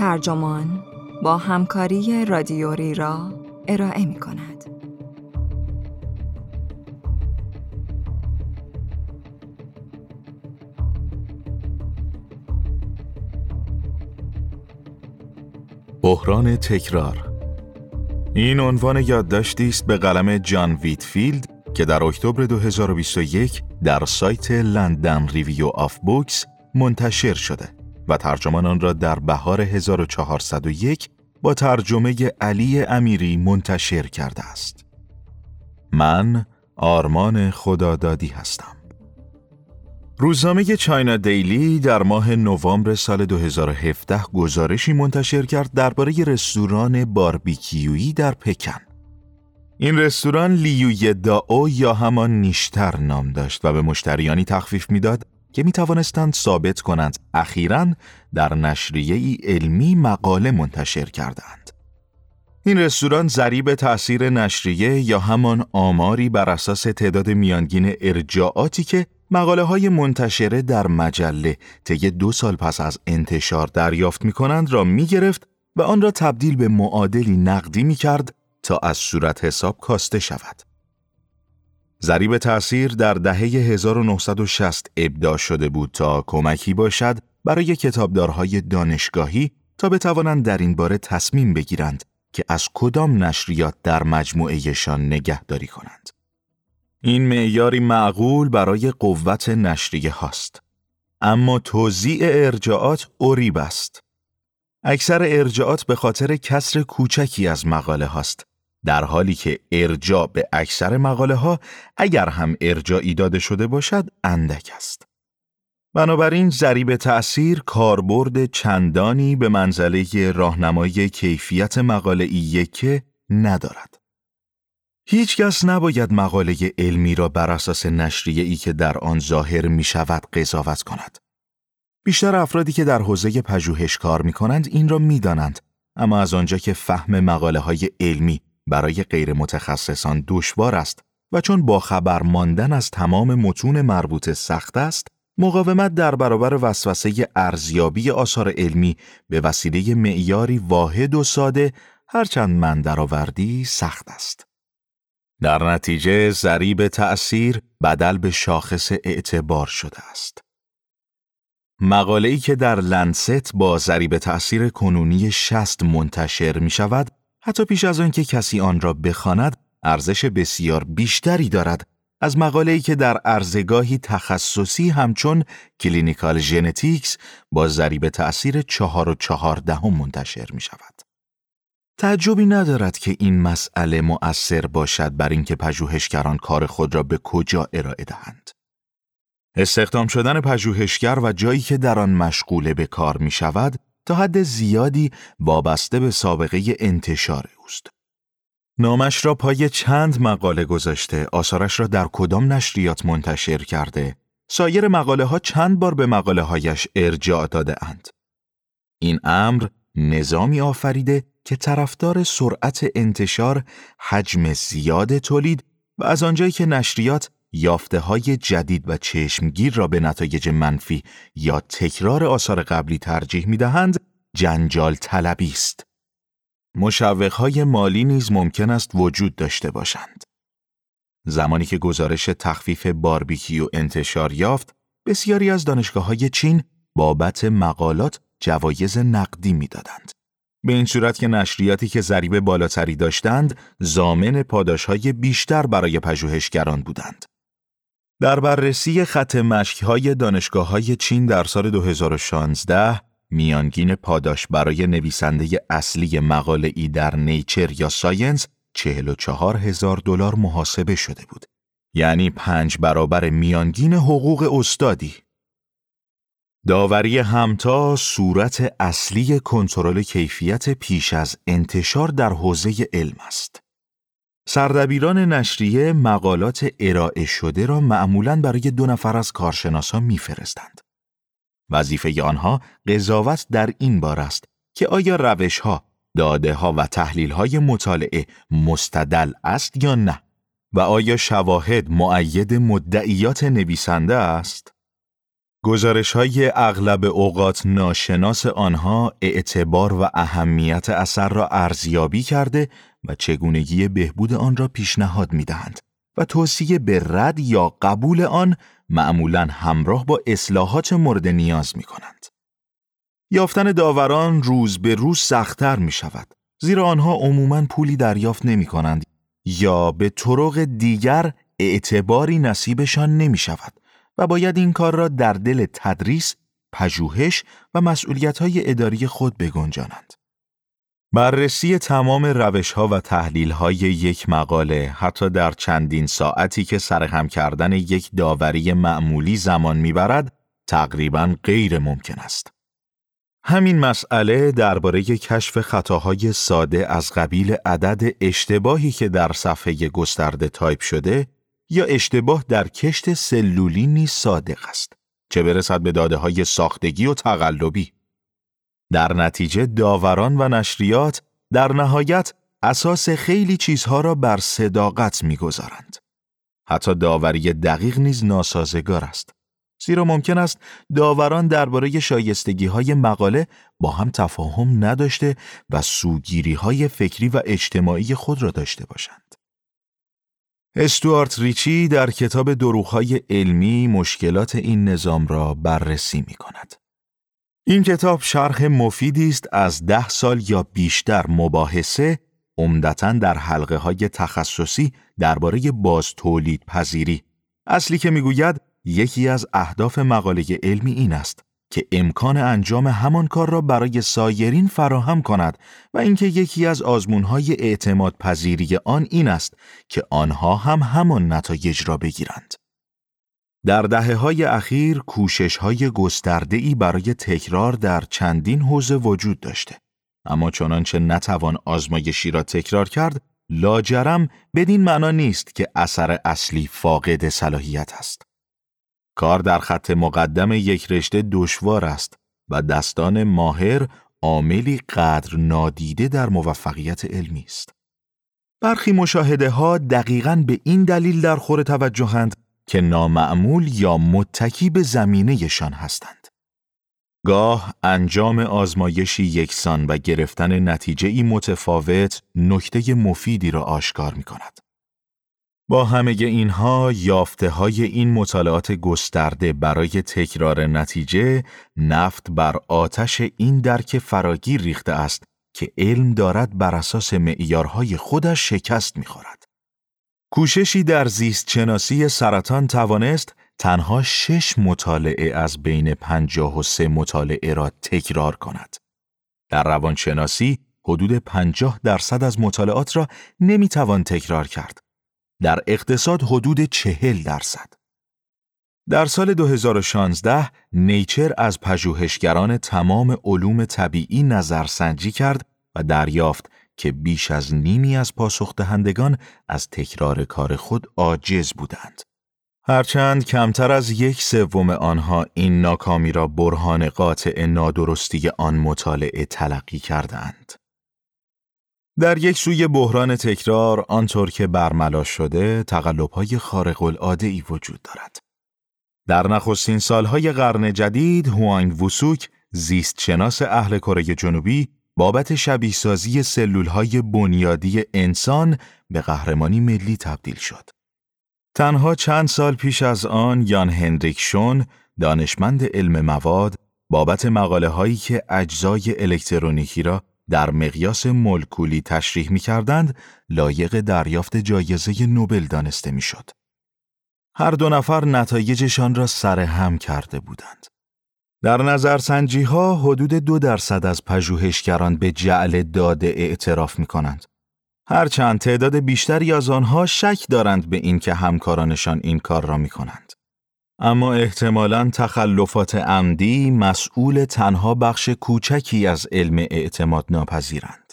ترجمان با همکاری رادیو راه ارائه می کند. بحران تکرار این عنوان یادداشتی است به قلم جان ویتفیلد که در اکتبر 2021 در سایت London Review of Books منتشر شده و ترجمان آن را در بهار 1401 با ترجمه علی امیری منتشر کرده است. من آرمان خدادادی هستم. روزنامه چاینا دیلی در ماه نوامبر سال 2017 گزارشی منتشر کرد درباره رستوران باربیکیویی در پکن. این رستوران لیوی داو یا همان نیشتر نام داشت و به مشتریانی تخفیف می‌داد که می توانستند ثابت کنند اخیرا در نشریه ای علمی مقاله منتشر کردند. این رستوران ضریب تأثیر نشریه یا همان آماری بر اساس تعداد میانگین ارجاعاتی که مقاله های منتشره در مجله طی دو سال پس از انتشار دریافت می کنند را می گرفت و آن را تبدیل به معادلی نقدی می کرد تا از صورت حساب کاسته شود. ضریب تأثیر در دهه 1960 ابداع شده بود تا کمکی باشد برای کتابدارهای دانشگاهی تا بتوانند در این باره تصمیم بگیرند که از کدام نشریات در مجموعهشان نگهداری کنند. این معیاری معقول برای قوت نشریه هاست. اما توزیع ارجاعات اوریب است. اکثر ارجاعات به خاطر کسر کوچکی از مقاله هاست در حالی که ارجاع به اکثر مقاله ها اگر هم ارجاعی داده شده باشد اندک است. بنابراین ضریب تأثیر کاربرد چندانی به منزله راهنمایی کیفیت مقاله که ندارد. هیچ کس نباید مقاله علمی را بر اساس نشریه ای که در آن ظاهر می شود قضاوت کند. بیشتر افرادی که در حوزه پژوهش کار می کنند این را می دانند. اما از آنجا که فهم مقاله های علمی برای غیر متخصصان دشوار است و چون با خبر ماندن از تمام متون مربوطه سخت است، مقاومت در برابر وسوسه ارزیابی آثار علمی به وسیله معیاری واحد و ساده هرچند من درآوردی سخت است. در نتیجه ضریب تأثیر بدل به شاخص اعتبار شده است. مقاله‌ای که در Lancet با ضریب تأثیر کنونی 60 منتشر می شود، حتی پیش از آن که کسی آن را بخواند، ارزش بسیار بیشتری دارد از مقاله‌ای که در عرضه‌گاهی تخصصی همچون Clinical Genetics با ضریب تأثیر چهار و چهار دهم منتشر می شود. تعجبی ندارد که این مسئله مؤثر باشد بر اینکه پژوهشگران کار خود را به کجا ارائه دهند. استخدام شدن پژوهشگر و جایی که در آن مشغوله به کار می شود تا حد زیادی وابسته به سابقه انتشار اوست. نامش را پای چند مقاله گذاشته، آثارش را در کدام نشریات منتشر کرده، سایر مقاله ها چند بار به مقاله هایش ارجاع داده اند. این امر نظامی آفریده که طرفدار سرعت انتشار، حجم زیاد تولید و از آنجایی که نشریات یافته های جدید و چشمگیر را به نتایج منفی یا تکرار آثار قبلی ترجیح می دهند، جنجال طلبی است. مشوق های مالی نیز ممکن است وجود داشته باشند. زمانی که گزارش تخفیف باربیکیو انتشار یافت، بسیاری از دانشگاه های چین بابت مقالات جوایز نقدی می‌دادند. به این صورت که نشریاتی که ضریب بالاتری داشتند، زامن پاداشهای بیشتر برای پژوهشگران بودند. در بررسی خط مشکهای دانشگاه های چین در سال 2016 میانگین پاداش برای نویسنده اصلی مقاله ای در نیچر یا ساینس 44 هزار دلار محاسبه شده بود. یعنی پنج برابر میانگین حقوق استادی. داوری همتا صورت اصلی کنترل کیفیت پیش از انتشار در حوزه علم است. سردبیران نشریه مقالات ارائه شده را معمولاً برای دو نفر از کارشناسان میفرستند. وظیفه آنها قضاوت در این بار است که آیا روشها، داده ها و تحلیل های مطالعه مستدل است یا نه و آیا شواهد معید مدعیات نویسنده است؟ گزارش های اغلب اوقات ناشناس آنها اعتبار و اهمیت اثر را ارزیابی کرده و چگونگی بهبود آن را پیشنهاد می دهند و توصیه به رد یا قبول آن معمولا همراه با اصلاحات مورد نیاز می کنند. یافتن داوران روز به روز سختتر می شود زیرا آنها عموما پولی دریافت نمی کنند یا به طرق دیگر اعتباری نصیبشان نمی شود و باید این کار را در دل تدریس، پژوهش و مسئولیت‌های اداری خود بگنجانند. بررسی تمام روش ها و تحلیل های یک مقاله حتی در چندین ساعتی که سرهم کردن یک داوری معمولی زمان می‌برد تقریبا غیر ممکن است. همین مسئله درباره کشف خطاهای ساده از قبیل عدد اشتباهی که در صفحه گسترده تایپ شده یا اشتباه در کشت سلولی نیز صادق است. چه برسد به داده های ساختگی و تقلبی. در نتیجه داوران و نشریات در نهایت اساس خیلی چیزها را بر صداقت می‌گذارند. حتی داوری دقیق نیز ناسازگار است. زیرا ممکن است داوران درباره شایستگی های مقاله با هم تفاهم نداشته و سوگیری های فکری و اجتماعی خود را داشته باشند. استوارت ریچی در کتاب دروغهای علمی مشکلات این نظام را بررسی می کند. این کتاب شرح مفیدی است از ده سال یا بیشتر مباحثه عمدتا در حلقه های تخصصی درباره باز تولید پذیری اصلی که می‌گوید یکی از اهداف مقاله علمی این است که امکان انجام همان کار را برای سایرین فراهم کند و اینکه یکی از آزمونهای اعتماد پذیری آن این است که آنها هم همان نتایج را بگیرند. در دهه های اخیر کوشش های گسترده ای برای تکرار در چندین حوزه وجود داشته. اما چنانچه نتوان آزمایشی را تکرار کرد، لاجرم بدین معنا نیست که اثر اصلی فاقد صلاحیت است. کار در خط مقدم یک رشته دشوار است و دستان ماهر عاملی قدر نادیده در موفقیت علمی است. برخی مشاهده ها دقیقاً به این دلیل در خور توجهند که نامعمول یا متکی به زمینهشان هستند. گاه انجام آزمایشی یکسان و گرفتن نتیجه ای متفاوت نکته مفیدی را آشکار می کند. با همه اینها یافته های این مطالعات گسترده برای تکرار نتیجه نفت بر آتش این درک فراگیر ریخته است که علم دارد بر اساس معیارهای خودش شکست می‌خورد. کوششی در زیست شناسی سرطان توانست تنها شش مطالعه از بین پنجاه و سه مطالعه را تکرار کند. در روانشناسی حدود پنجاه درصد از مطالعات را نمی‌توان تکرار کرد. در اقتصاد حدود چهل درصد. در سال 2016 نیچر از پژوهشگران تمام علوم طبیعی نظرسنجی کرد و دریافت که بیش از نیمی از پاسخ دهندگان از تکرار کار خود عاجز بودند. هرچند کمتر از یک سوم آنها این ناکامی را برهان قاطع نادرستی آن مطالعه تلقی کردند. در یک سوی بحران تکرار آنطور که برملا شده تقلب‌های خارق العاده ای وجود دارد. در نخستین سالهای قرن جدید هوانگ ووسوک زیست شناس اهل کره جنوبی بابت شبیه سازی سلولهای بنیادی انسان به قهرمانی ملی تبدیل شد. تنها چند سال پیش از آن یان هنریک شون دانشمند علم مواد بابت مقاله هایی که اجزای الکترونیکی را در مقیاس مولکولی تشریح می کردند، لایق دریافت جایزه نوبل دانسته می شد. هر دو نفر نتایجشان را سرهم کرده بودند. در نظرسنجی ها حدود دو درصد از پژوهشگران به جعل داده اعتراف می کنند. هرچند تعداد بیشتری از آنها شک دارند به اینکه همکارانشان این کار را می کنند. اما احتمالا تخلفات عمدی مسئول تنها بخش کوچکی از علم اعتماد ناپذیرند.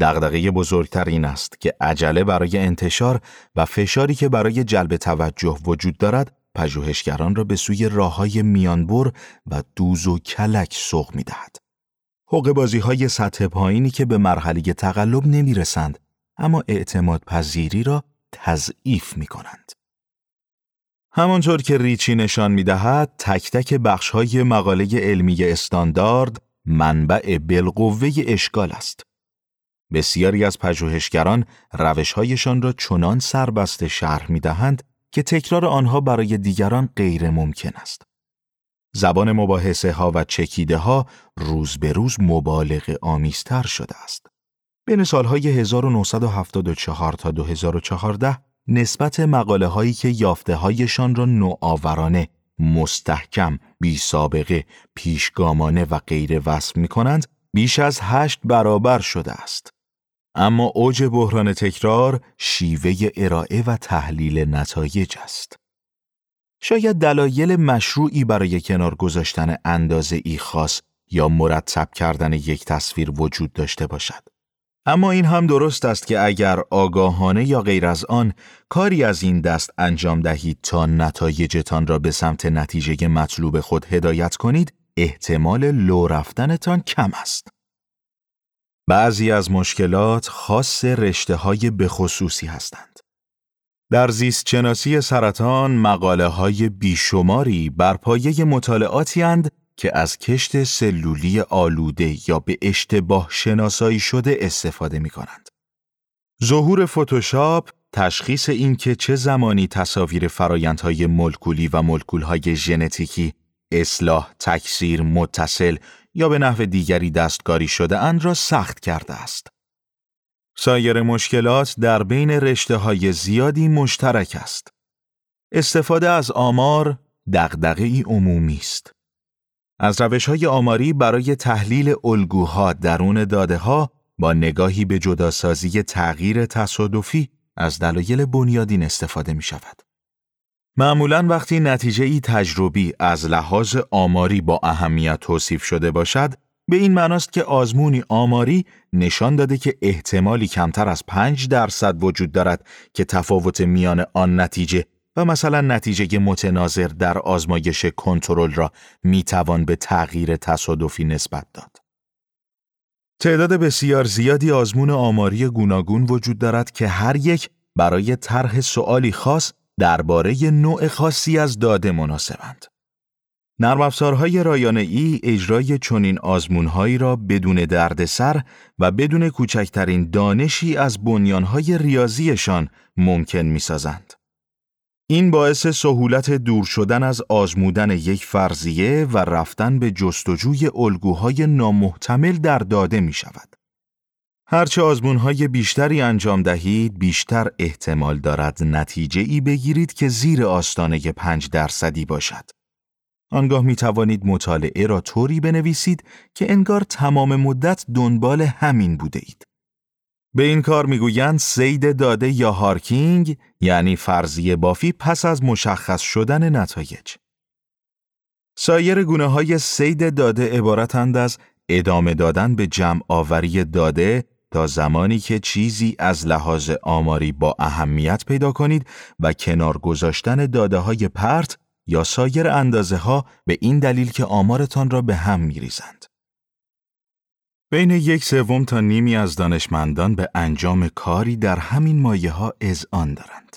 دغدغه بزرگتر این است که عجله برای انتشار و فشاری که برای جلب توجه وجود دارد پژوهشگران را به سوی راه های میانبر و دوز و کلک سوق می دهد. حق بازی های سطح پایینی که به مرحله تقلب نمی رسند اما اعتماد پذیری را تضعیف می کنند. همانطور که ریچی نشان می دهد، تک تک بخش های مقاله علمی استاندارد منبع بالقوه اشکال است. بسیاری از پژوهشگران روشهایشان را چنان سربسته شرح می دهند که تکرار آنها برای دیگران غیر ممکن است. زبان مباحثه ها و چکیده ها روز به روز مبالغ آمیزتر شده است. بین سالهای 1974 تا 2014 نسبت مقاله هایی که یافته هایشان را نوآورانه، مستحکم، بی سابقه، پیشگامانه و غیر وصف می کنند بیش از هشت برابر شده است. اما اوج بحران تکرار شیوه ارائه و تحلیل نتایج است. شاید دلایل مشروعی برای کنار گذاشتن اندازه ای خاص یا مرتب کردن یک تصویر وجود داشته باشد. اما این هم درست است که اگر آگاهانه یا غیر از آن کاری از این دست انجام دهید تا نتایجتان را به سمت نتیجه مطلوب خود هدایت کنید، احتمال لو رفتنتان کم است. بعضی از مشکلات خاص رشته های بخصوصی هستند. در زیست شناسی سرطان مقاله های بیشماری بر پایه مطالعاتی هند که از کشت سلولی آلوده یا به اشتباه شناسایی شده استفاده می کنند. ظهور فتوشاپ تشخیص اینکه چه زمانی تصاویر فرایندهای مولکولی و مولکولهای ژنتیکی اصلاح، تکثیر، متصل یا به نحو دیگری دستکاری شده اند را سخت کرده است. سایر مشکلات در بین رشته های زیادی مشترک است. استفاده از آمار دغدغه ای عمومی است. از روش های آماری برای تحلیل الگوها درون داده ها با نگاهی به جداسازی تغییر تصادفی از دلایل بنیادین استفاده می شود. معمولا وقتی نتیجه ای تجربی از لحاظ آماری با اهمیت توصیف شده باشد، به این معناست که آزمونی آماری نشان داده که احتمالی کمتر از 5 درصد وجود دارد که تفاوت میان آن نتیجه و مثلا نتیجه متناظر در آزمایش کنترل را می‌توان به تغییر تصادفی نسبت داد. تعداد بسیار زیادی آزمون آماری گوناگون وجود دارد که هر یک برای طرح سوالی خاص درباره نوع خاصی از داده مناسبند. نرم افزارهای رایانه ای اجرای چنین آزمونهایی را بدون دردسر و بدون کوچکترین دانشی از بنیانهای ریاضیشان ممکن می‌سازند. این باعث سهولت دور شدن از آزمودن یک فرضیه و رفتن به جستجوی الگوهای نامحتمل در داده می شود. هرچه آزمونهای بیشتری انجام دهید، بیشتر احتمال دارد نتیجه ای بگیرید که زیر آستانه پنج درصدی باشد. آنگاه می توانید مطالعه را طوری بنویسید که انگار تمام مدت دنبال همین بوده اید. به این کار می‌گویند سید داده یا هارکینگ یعنی فرضیه بافی پس از مشخص شدن نتایج. سایر گونه های سید داده عبارتند از ادامه دادن به جمع آوری داده تا زمانی که چیزی از لحاظ آماری با اهمیت پیدا کنید و کنار گذاشتن داده های پرت یا سایر اندازه ها به این دلیل که آمارتان را به هم می ریزند. بین یک سوم تا نیمی از دانشمندان به انجام کاری در همین مایه ها آن دارند.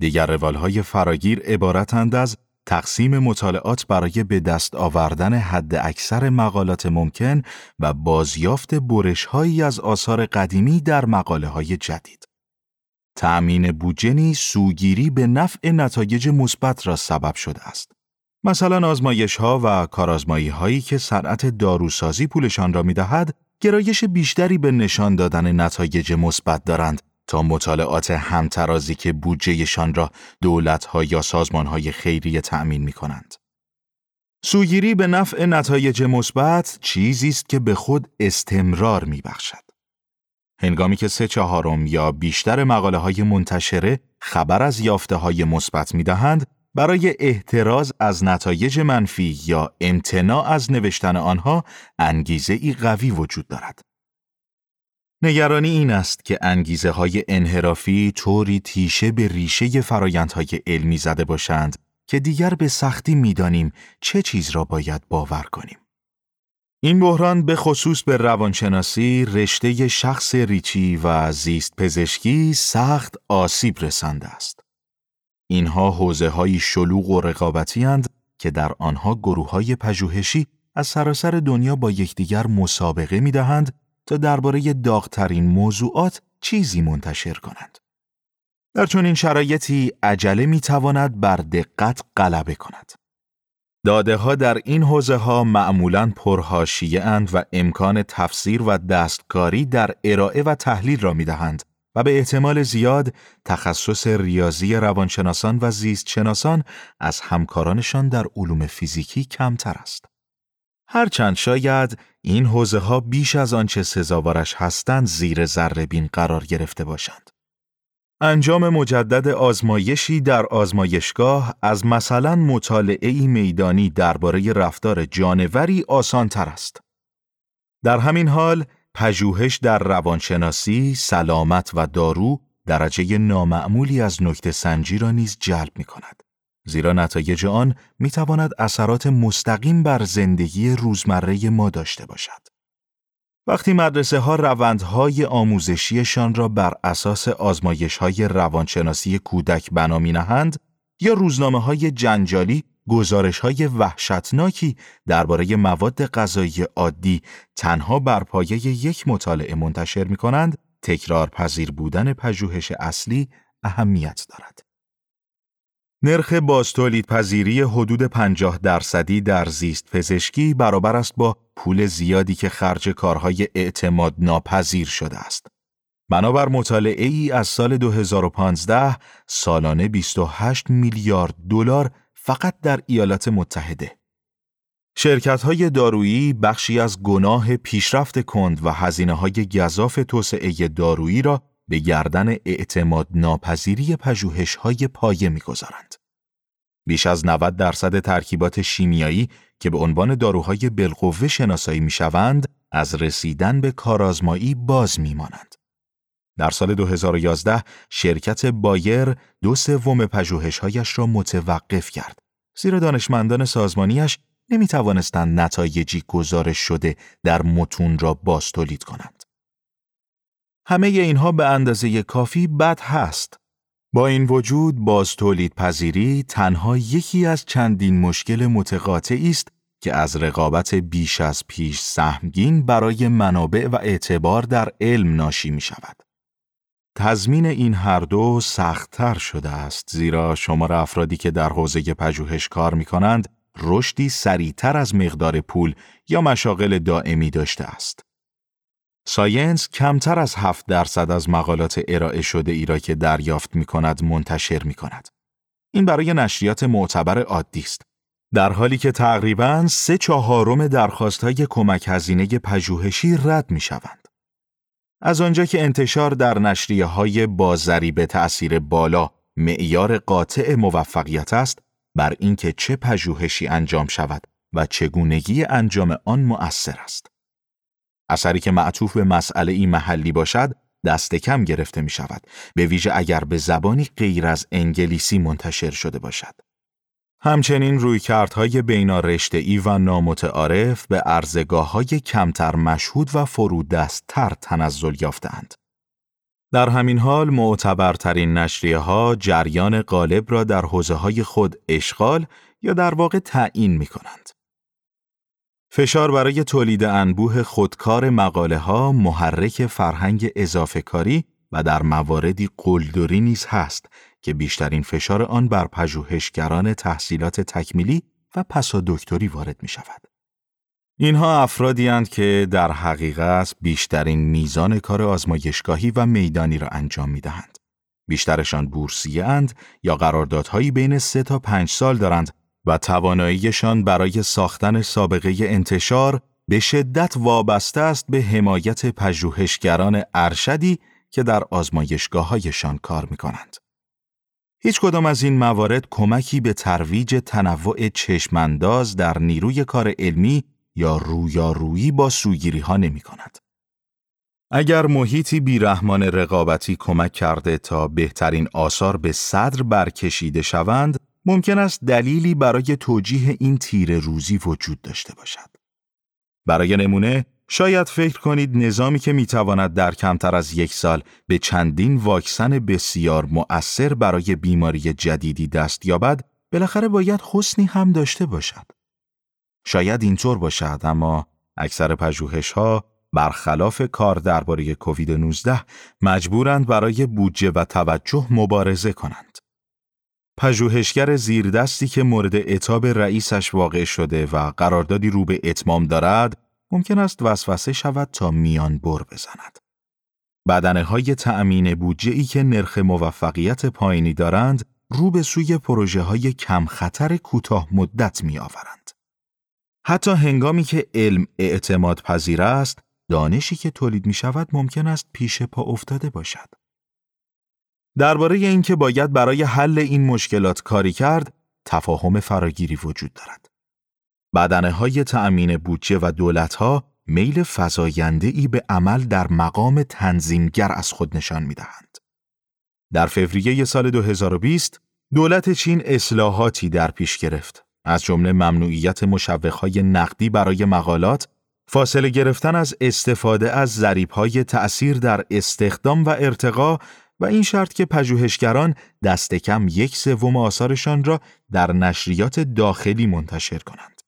دیگر روال های فراگیر عبارتند از تقسیم مطالعات برای به دست آوردن حد اکثر مقالات ممکن و بازیافت برش هایی از آثار قدیمی در مقاله های جدید. تأمین بودجه سوگیری به نفع نتایج مثبت را سبب شده است. مثلا آزمایش ها و کارازمایی هایی که صنعت داروسازی پولشان را می دهد، گرایش بیشتری به نشان دادن نتایج مثبت دارند تا مطالعات همترازی که بودجهشان را دولت ها یا سازمان های خیریه تأمین می کنند. سوگیری به نفع نتایج مثبت چیزی است که به خود استمرار می بخشد. هنگامی که سه چهارم یا بیشتر مقاله های منتشره خبر از یافته های مثبت می دهند، برای احتراز از نتایج منفی یا امتناع از نوشتن آنها انگیزه ای قوی وجود دارد. نگرانی این است که انگیزه های انحرافی طوری تیشه به ریشه فرایندهای علمی زده باشند که دیگر به سختی می‌دانیم چه چیز را باید باور کنیم. این بحران به خصوص به روانشناسی، رشته شخص ریچی و زیست پزشکی سخت آسیب رسانده است. اینها حوزه های شلوغ و رقابتی هند که در آنها گروه های پژوهشی از سراسر دنیا با یکدیگر مسابقه می دهند تا درباره داغترین موضوعات چیزی منتشر کنند. در چنین شرایطی عجله می تواند بر دقت غلبه کند. داده ها در این حوزه ها معمولاً پرهاشیه اند و امکان تفسیر و دستکاری در ارائه و تحلیل را می دهند و به احتمال زیاد تخصص ریاضی روانشناسان و زیستشناسان از همکارانشان در علوم فیزیکی کمتر است. هرچند شاید این حوزه ها بیش از آنچه سزاوارش هستند زیر ذره بین قرار گرفته باشند. انجام مجدد آزمایشی در آزمایشگاه از مثلا مطالعه میدانی درباره رفتار جانوری آسان تر است. در همین حال پژوهش در روانشناسی، سلامت و دارو درجه نامعمولی از نکته سنجی را نیز جلب می کند. زیرا نتایج آن می تواند اثرات مستقیم بر زندگی روزمره ما داشته باشد. وقتی مدرسه ها روندهای آموزشیشان را بر اساس آزمایش های روانشناسی کودک بنا می نهند یا روزنامه های جنجالی گزارش های وحشتناکی درباره مواد غذایی عادی تنها بر پایه یک مطالعه منتشر می کنند، تکرار پذیر بودن پژوهش اصلی اهمیت دارد. نرخ بازتولید پذیری حدود 50 درصدی در زیست پزشکی برابر است با پول زیادی که خرج کارهای اعتماد ناپذیر شده است. بنابر مطالعه ای از سال 2015 سالانه 28 میلیارد دلار فقط در ایالات متحده. شرکت های دارویی بخشی از گناه پیشرفت کند و هزینه های گذاف توسعه دارویی را به گردن اعتماد ناپذیری پژوهش های پایه می‌گذارند. بیش از 90 درصد ترکیبات شیمیایی که به عنوان داروهای بالقوه شناسایی می‌شوند از رسیدن به کارآزمایی باز میمانند. در سال 2011 شرکت بایر دو سوم پژوهش‌هایش را متوقف کرد زیرا دانشمندان سازمانیش نمی توانستند نتایجی گزارش شده در متون را باز تولید کنند. همه اینها به اندازه کافی بد هست. با این وجود باز تولید پذیری تنها یکی از چندین مشکل متقاطعی است که از رقابت بیش از پیش سهمگین برای منابع و اعتبار در علم ناشی می شود. تضمین این هر دو سختتر شده است زیرا شمار افرادی که در حوزه پژوهش کار می کنند رشدی سریعتر از مقدار پول یا مشاغل دائمی داشته است. ساینس کمتر از 7 درصد از مقالات ارائه شده ای را که دریافت می کند منتشر می کند. این برای نشریات معتبر عادی است. در حالی که تقریباً سه چهارم درخواست های کمک هزینه پژوهشی رد می شوند. از آنجا که انتشار در نشریه های بازری به تأثیر بالا معیار قاطع موفقیت است بر اینکه چه پژوهشی انجام شود و چگونگی انجام آن مؤثر است. اثری که معطوف به مسئله ای محلی باشد دست کم گرفته می شود به ویژه اگر به زبانی غیر از انگلیسی منتشر شده باشد. همچنین رویکردهای بین ای و نامتعارف به ارزگاه های کمتر مشهود و فرودستتر تنزل یافتند. در همین حال معتبرترین نشریه ها جریان غالب را در حوزه های خود اشغال یا در واقع تعیین می کنند. فشار برای تولید انبوه خودکار مقاله ها محرک فرهنگ اضافه کاری و در مواردی قلدری نیز هست که بیشترین فشار آن بر پژوهشگران تحصیلات تکمیلی و پسا دکتری وارد می شود. اینها افرادی هستند که در حقیقت بیشترین میزان کار آزمایشگاهی و میدانی را انجام می دهند. بیشترشان بورسیه اند یا قراردادهایی بین سه تا پنج سال دارند و تواناییشان برای ساختن سابقه انتشار به شدت وابسته است به حمایت پژوهشگران ارشدی که در آزمایشگاههایشان کار می کنند. هیچ کدام از این موارد کمکی به ترویج تنوع چشمانداز در نیروی کار علمی یا رویارویی با سوگیری ها نمی کند. اگر محیطی بیرحمان رقابتی کمک کرده تا بهترین آثار به صدر برکشیده شوند، ممکن است دلیلی برای توجیه این تیر روزی وجود داشته باشد. برای نمونه، شاید فکر کنید نظامی که می‌تواند در کمتر از یک سال به چندین واکسن بسیار مؤثر برای بیماری جدیدی دست یابد بالاخره باید حسنی هم داشته باشد. شاید اینطور باشد اما اکثر پژوهش ها برخلاف کار درباره کووید 19 مجبورند برای بودجه و توجه مبارزه کنند. پژوهشگر زیردستی که مورد اتاب رئیسش واقع شده و قراردادی رو به اتمام دارد ممکن است وسوسه شود تا میان بر بزند. بدنه های تأمین بودجه ای که نرخ موفقیت پایینی دارند رو به سوی پروژه های کم خطر کوتاه مدت می آورند. حتی هنگامی که علم اعتماد پذیر است، دانشی که تولید می شود ممکن است پیش پا افتاده باشد. درباره اینکه باید برای حل این مشکلات کاری کرد، تفاهم فراگیری وجود دارد. بدنه های تأمین بودجه و دولت ها میل فضاینده ای به عمل در مقام تنظیمگر از خود نشان می دهند. در فوریه سال 2020 دولت چین اصلاحاتی در پیش گرفت از جمله ممنوعیت مشوقهای نقدی برای مقالات فاصله گرفتن از استفاده از ضریب‌های تأثیر در استخدام و ارتقا و این شرط که پژوهشگران دست کم یک سوم آثارشان را در نشریات داخلی منتشر کنند.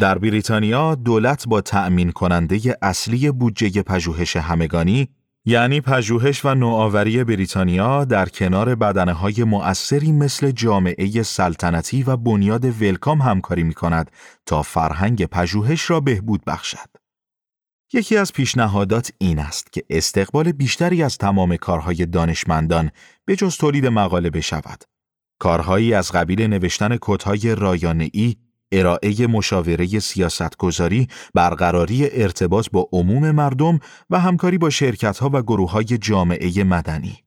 در بریتانیا دولت با تأمین کننده اصلی بودجه پژوهش همگانی یعنی پژوهش و نوآوری بریتانیا در کنار بدنه های مؤثری مثل جامعه سلطنتی و بنیاد ولکام همکاری می کند تا فرهنگ پژوهش را بهبود بخشد. یکی از پیشنهادات این است که استقبال بیشتری از تمام کارهای دانشمندان به جز تولید مقاله بشود. کارهایی از قبیل نوشتن کدهای رایانه‌ای ارائه مشاوره سیاستگذاری، برقراری ارتباط با عموم مردم و همکاری با شرکتها و گروه های جامعه مدنی.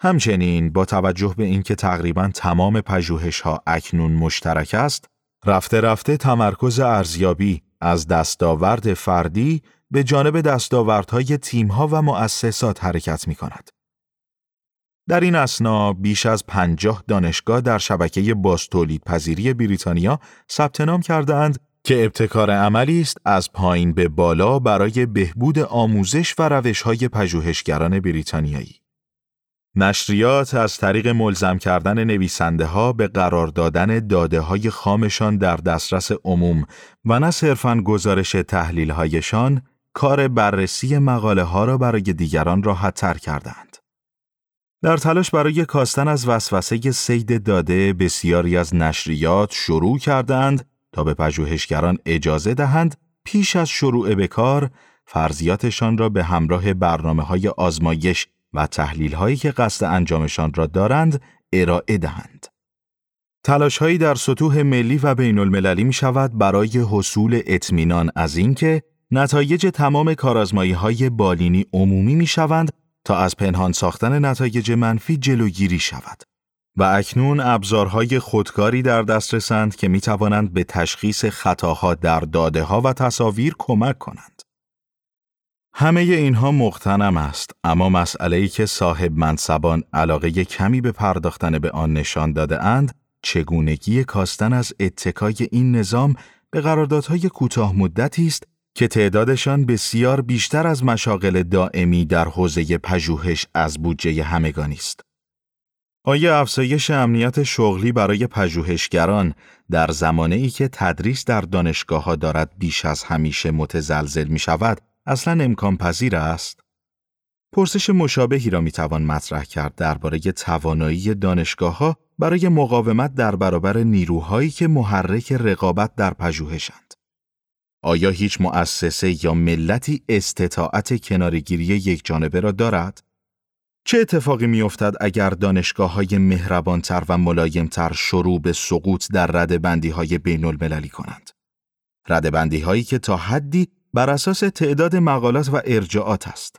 همچنین با توجه به اینکه تقریبا تمام پژوهش ها اکنون مشترک است، رفته رفته تمرکز ارزیابی از دستاورد فردی به جانب دستاوردهای تیمها و مؤسسات حرکت می کند. در این اسنا بیش از پنجاه دانشگاه در شبکه باستولید پذیری بریتانیا ثبت نام کردهاند که ابتکار عملی است از پایین به بالا برای بهبود آموزش و روش‌های پژوهشگران بریتانیایی. نشریات از طریق ملزم کردن نویسنده ها به قرار دادن داده های خامشان در دسترس عموم و نه صرفاً گزارش تحلیل هایشان کار بررسی مقاله ها را برای دیگران راحت تر کردند. در تلاش برای کاستن از وسوسه سید داده بسیاری از نشریات شروع کردند تا به پژوهشگران اجازه دهند پیش از شروع به کار فرضیاتشان را به همراه برنامه های آزمایش و تحلیل هایی که قصد انجامشان را دارند ارائه دهند. تلاش هایی در سطوح ملی و بین المللی می شود برای حصول اطمینان از اینکه نتایج تمام کارازمایی های بالینی عمومی می شوند تا از پنهان ساختن نتایج منفی جلوگیری شود. و اکنون ابزارهای خودکاری در دسترسند که می توانند به تشخیص خطاها در داده ها و تصاویر کمک کنند. همه اینها مقتنم است اما مسئله ای که صاحب منصبان علاقه کمی به پرداختن به آن نشان داده اند چگونگی کاستن از اتکای این نظام به قراردادهای کوتاه مدتی است که تعدادشان بسیار بیشتر از مشاغل دائمی در حوزه پژوهش از بودجه همگانی است. آیا افزایش امنیت شغلی برای پژوهشگران در زمانه ای که تدریس در دانشگاه ها دارد بیش از همیشه متزلزل می شود اصلا امکان پذیر است؟ پرسش مشابهی را می توان مطرح کرد درباره توانایی دانشگاه ها برای مقاومت در برابر نیروهایی که محرک رقابت در پژوهشند. آیا هیچ مؤسسه یا ملتی استطاعت کنارگیری یک جانبه را دارد؟ چه اتفاقی میافتد اگر دانشگاه های مهربانتر و ملایمتر شروع به سقوط در ردبندی های بین المللی کنند؟ ردبندی هایی که تا حدی بر اساس تعداد مقالات و ارجاعات است.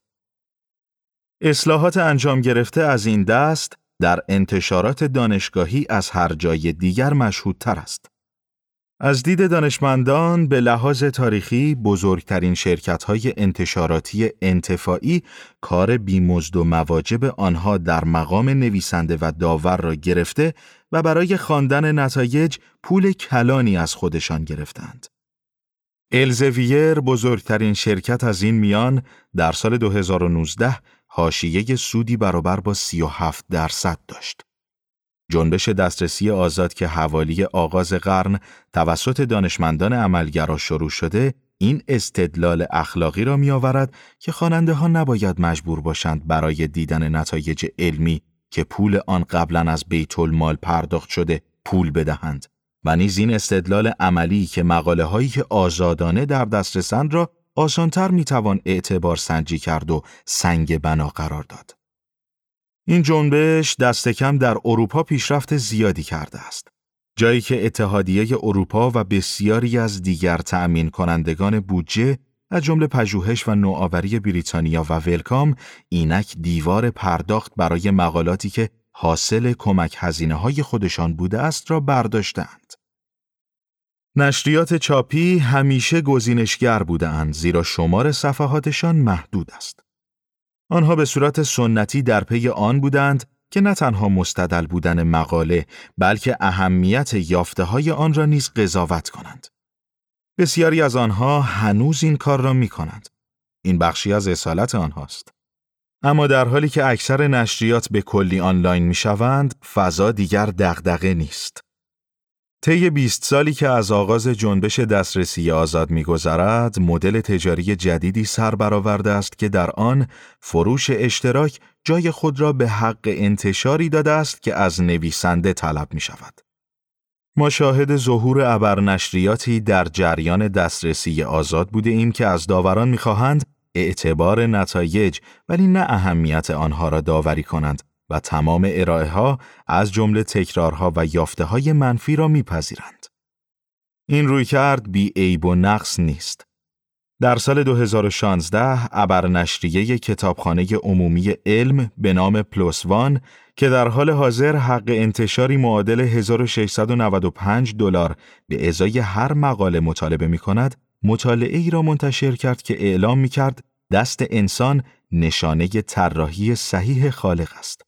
اصلاحات انجام گرفته از این دست در انتشارات دانشگاهی از هر جای دیگر مشهودتر است. از دید دانشمندان به لحاظ تاریخی بزرگترین شرکت‌های انتشاراتی انتفاعی کار بیمزد و مواجب آنها در مقام نویسنده و داور را گرفته و برای خواندن نتایج پول کلانی از خودشان گرفتند. الزویر بزرگترین شرکت از این میان در سال 2019 حاشیه سودی برابر با 37 درصد داشت. جنبش دسترسی آزاد که حوالی آغاز قرن توسط دانشمندان عملگرا شروع شده این استدلال اخلاقی را می آورد که خواننده ها نباید مجبور باشند برای دیدن نتایج علمی که پول آن قبلا از بیت المال پرداخت شده پول بدهند و نیز این استدلال عملی که مقاله هایی که آزادانه در دسترسند را آسانتر می توان اعتبار سنجی کرد و سنگ بنا قرار داد. این جنبش دست کم در اروپا پیشرفت زیادی کرده است. جایی که اتحادیه اروپا و بسیاری از دیگر تأمین کنندگان بودجه از جمله پژوهش و نوآوری بریتانیا و ولکام اینک دیوار پرداخت برای مقالاتی که حاصل کمک هزینه های خودشان بوده است را برداشتند. نشریات چاپی همیشه گزینشگر بودند زیرا شمار صفحاتشان محدود است. آنها به صورت سنتی در پی آن بودند که نه تنها مستدل بودن مقاله بلکه اهمیت یافته های آن را نیز قضاوت کنند. بسیاری از آنها هنوز این کار را می کنند. این بخشی از اصالت آنهاست. اما در حالی که اکثر نشریات به کلی آنلاین می شوند، فضا دیگر دغدغه نیست. طی 20 سالی که از آغاز جنبش دسترسی آزاد میگذرد، مدل تجاری جدیدی سر برآورده است که در آن فروش اشتراک جای خود را به حق انتشاری داده است که از نویسنده طلب می شود. ما شاهد ظهور ابرنشریاتی در جریان دسترسی آزاد بوده ایم که از داوران می‌خواهند اعتبار نتایج ولی نه اهمیت آنها را داوری کنند و تمام ارائه ها از جمله تکرارها و یافته های منفی را میپذیرند. این روی کرد بی عیب و نقص نیست. در سال 2016 ابرنشریه کتابخانه عمومی علم به نام پلوسوان که در حال حاضر حق انتشاری معادل 1695 دلار به ازای هر مقاله مطالبه می کند، مطالعه ای را منتشر کرد که اعلام می کرد دست انسان نشانه طراحی صحیح خالق است.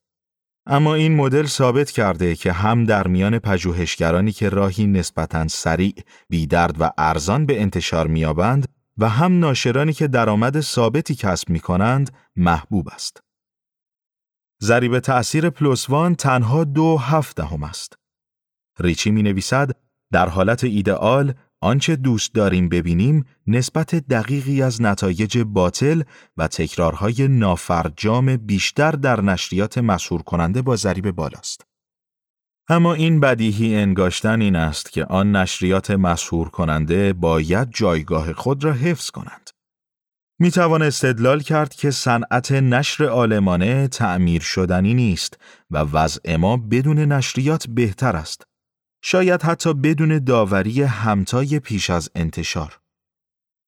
اما این مدل ثابت کرده که هم در میان پژوهشگرانی که راهی نسبتاً سریع، بیدرد و ارزان به انتشار میابند و هم ناشرانی که درآمد ثابتی کسب می کنند محبوب است. ضریب تأثیر پلوسوان تنها دو هفت دهم است. ریچی می نویسد در حالت ایدئال آنچه دوست داریم ببینیم نسبت دقیقی از نتایج باطل و تکرارهای نافرجام بیشتر در نشریات مسهور کننده با ضریب بالاست. اما این بدیهی انگاشتن این است که آن نشریات مسهور کننده باید جایگاه خود را حفظ کنند. می توان استدلال کرد که صنعت نشر آلمانه تعمیر شدنی نیست و وضع ما بدون نشریات بهتر است. شاید حتی بدون داوری همتای پیش از انتشار.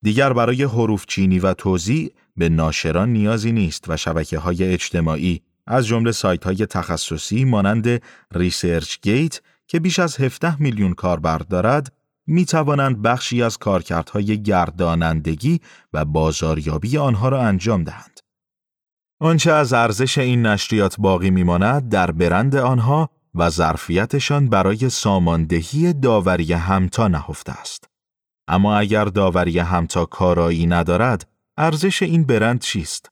دیگر برای حروف چینی و توضیح به ناشران نیازی نیست و شبکه های اجتماعی از جمله سایت های تخصصی مانند ResearchGate که بیش از 17 میلیون کاربر دارد می توانند بخشی از کارکردهای گردانندگی و بازاریابی آنها را انجام دهند. آنچه از ارزش این نشریات باقی میماند در برند آنها و ظرفیتشان برای ساماندهی داوری همتا نهفته است. اما اگر داوری همتا کارایی ندارد، ارزش این برند چیست؟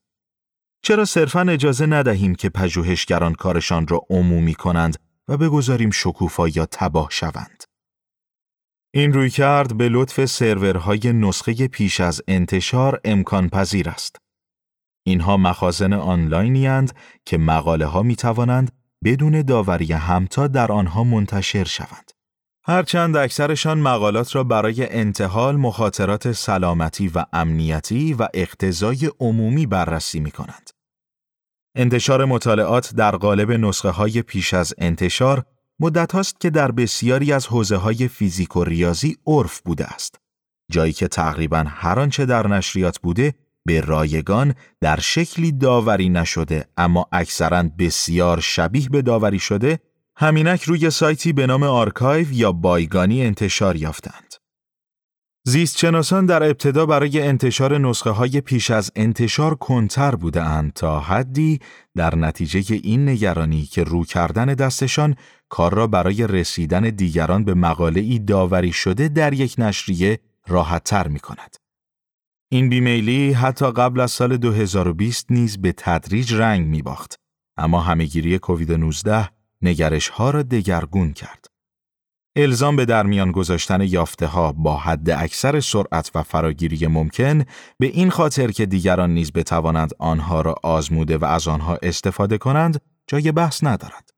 چرا صرفا اجازه ندهیم که پژوهشگران کارشان را عمومی کنند و بگذاریم شکوفا یا تباه شوند؟ این روی کرد به لطف سرورهای نسخه پیش از انتشار امکان پذیر است. اینها مخازن آنلاینی که مقاله ها می توانند بدون داوری همتا در آنها منتشر شوند. هرچند اکثرشان مقالات را برای انتحال مخاطرات سلامتی و امنیتی و اقتضای عمومی بررسی می کنند. انتشار مطالعات در قالب نسخه های پیش از انتشار مدت هاست که در بسیاری از حوزه های فیزیک و ریاضی عرف بوده است. جایی که تقریبا هر آنچه در نشریات بوده به رایگان در شکلی داوری نشده اما اکثرا بسیار شبیه به داوری شده همینک روی سایتی به نام آرکایو یا بایگانی انتشار یافتند. زیستشناسان در ابتدا برای انتشار نسخه های پیش از انتشار کندتر بودند تا حدی در نتیجه این نگرانی که رو کردن دستشان کار را برای رسیدن دیگران به مقاله ای داوری شده در یک نشریه راحت تر می کند. این بیمیلی حتی قبل از سال 2020 نیز به تدریج رنگ می باخت. اما همهگیری کووید 19 نگرش ها را دگرگون کرد. الزام به درمیان گذاشتن یافته ها با حد اکثر سرعت و فراگیری ممکن به این خاطر که دیگران نیز بتوانند آنها را آزموده و از آنها استفاده کنند جای بحث ندارد.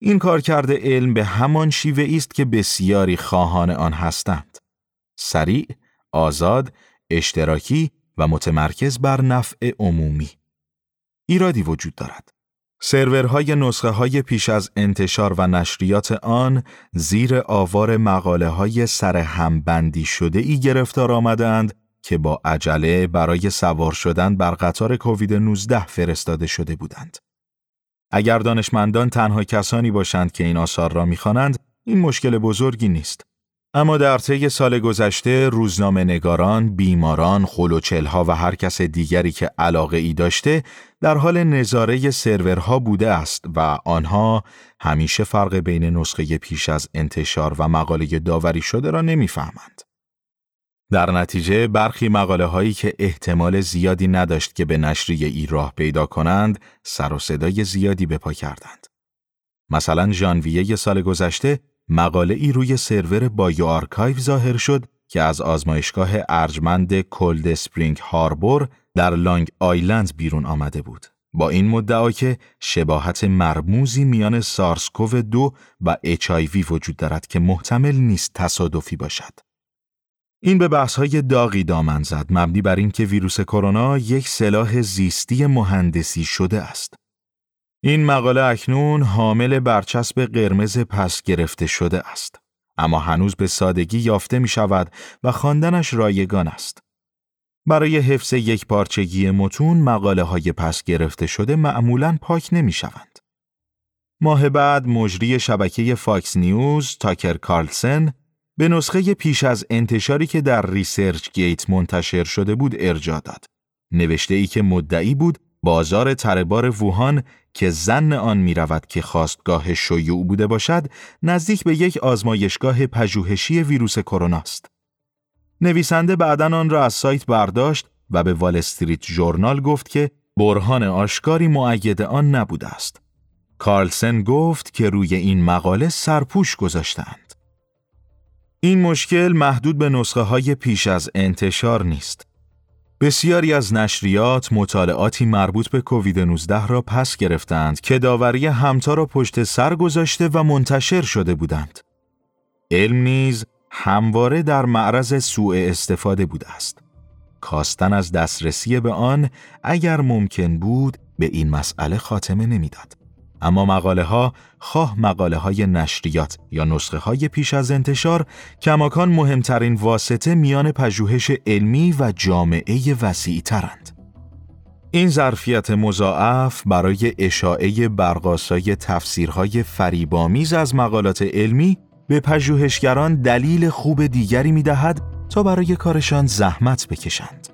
این کارکرد علم به همان شیوه است که بسیاری خواهان آن هستند. سریع، آزاد، اشتراکی و متمرکز بر نفع عمومی. ایرادی وجود دارد. سرورهای نسخه های پیش از انتشار و نشریات آن زیر آوار مقاله های سر همبندی شده ای گرفتار آمدند که با عجله برای سوار شدن بر قطار کووید 19 فرستاده شده بودند. اگر دانشمندان تنها کسانی باشند که این آثار را می‌خوانند، این مشکل بزرگی نیست. اما در طی سال گذشته روزنامه نگاران، بیماران، خلوچلها و هر کس دیگری که علاقه ای داشته در حال نظاره سرورها بوده است و آنها همیشه فرق بین نسخه پیش از انتشار و مقاله داوری شده را نمی‌فهمند. در نتیجه برخی مقاله هایی که احتمال زیادی نداشت که به نشریه ای راه پیدا کنند سر و صدای زیادی به پا کردند. مثلا ژانویه سال گذشته مقاله ای روی سرور bioRxiv ظاهر شد که از آزمایشگاه ارجمند Cold Spring Harbor در لانگ آیلند بیرون آمده بود. با این مدعا که شباهت مرموزی میان SARS-CoV دو و اچ وجود دارد که محتمل نیست تصادفی باشد. این به بحث های داغی دامن زد مبنی بر اینکه ویروس کرونا یک سلاح زیستی مهندسی شده است. این مقاله اکنون حامل برچسب قرمز پس گرفته شده است. اما هنوز به سادگی یافته می شود و خواندنش رایگان است. برای حفظ یک پارچگی متون مقاله های پس گرفته شده معمولا پاک نمی شوند. ماه بعد مجری شبکه فاکس نیوز تاکر کارلسن به نسخه پیش از انتشاری که در ResearchGate منتشر شده بود ارجاع داد. نوشته ای که مدعی بود بازار تربار ووهان که زن آن می رود که خواستگاه شیوع بوده باشد نزدیک به یک آزمایشگاه پژوهشی ویروس کرونا است. نویسنده بعدا آن را از سایت برداشت و به وال استریت ژورنال گفت که برهان آشکاری معید آن نبوده است. کارلسن گفت که روی این مقاله سرپوش گذاشتند. این مشکل محدود به نسخه های پیش از انتشار نیست. بسیاری از نشریات مطالعاتی مربوط به کووید 19 را پس گرفتند که داوری همتا را پشت سر گذاشته و منتشر شده بودند. علم نیز همواره در معرض سوء استفاده بوده است. کاستن از دسترسی به آن اگر ممکن بود به این مسئله خاتمه نمی‌داد. اما مقاله ها خواه مقاله های نشریات یا نسخه های پیش از انتشار کماکان مهمترین واسطه میان پژوهش علمی و جامعه وسیع ترند. این ظرفیت مضاعف برای اشاعه برقاسای تفسیرهای فریبامیز از مقالات علمی به پژوهشگران دلیل خوب دیگری می دهد تا برای کارشان زحمت بکشند.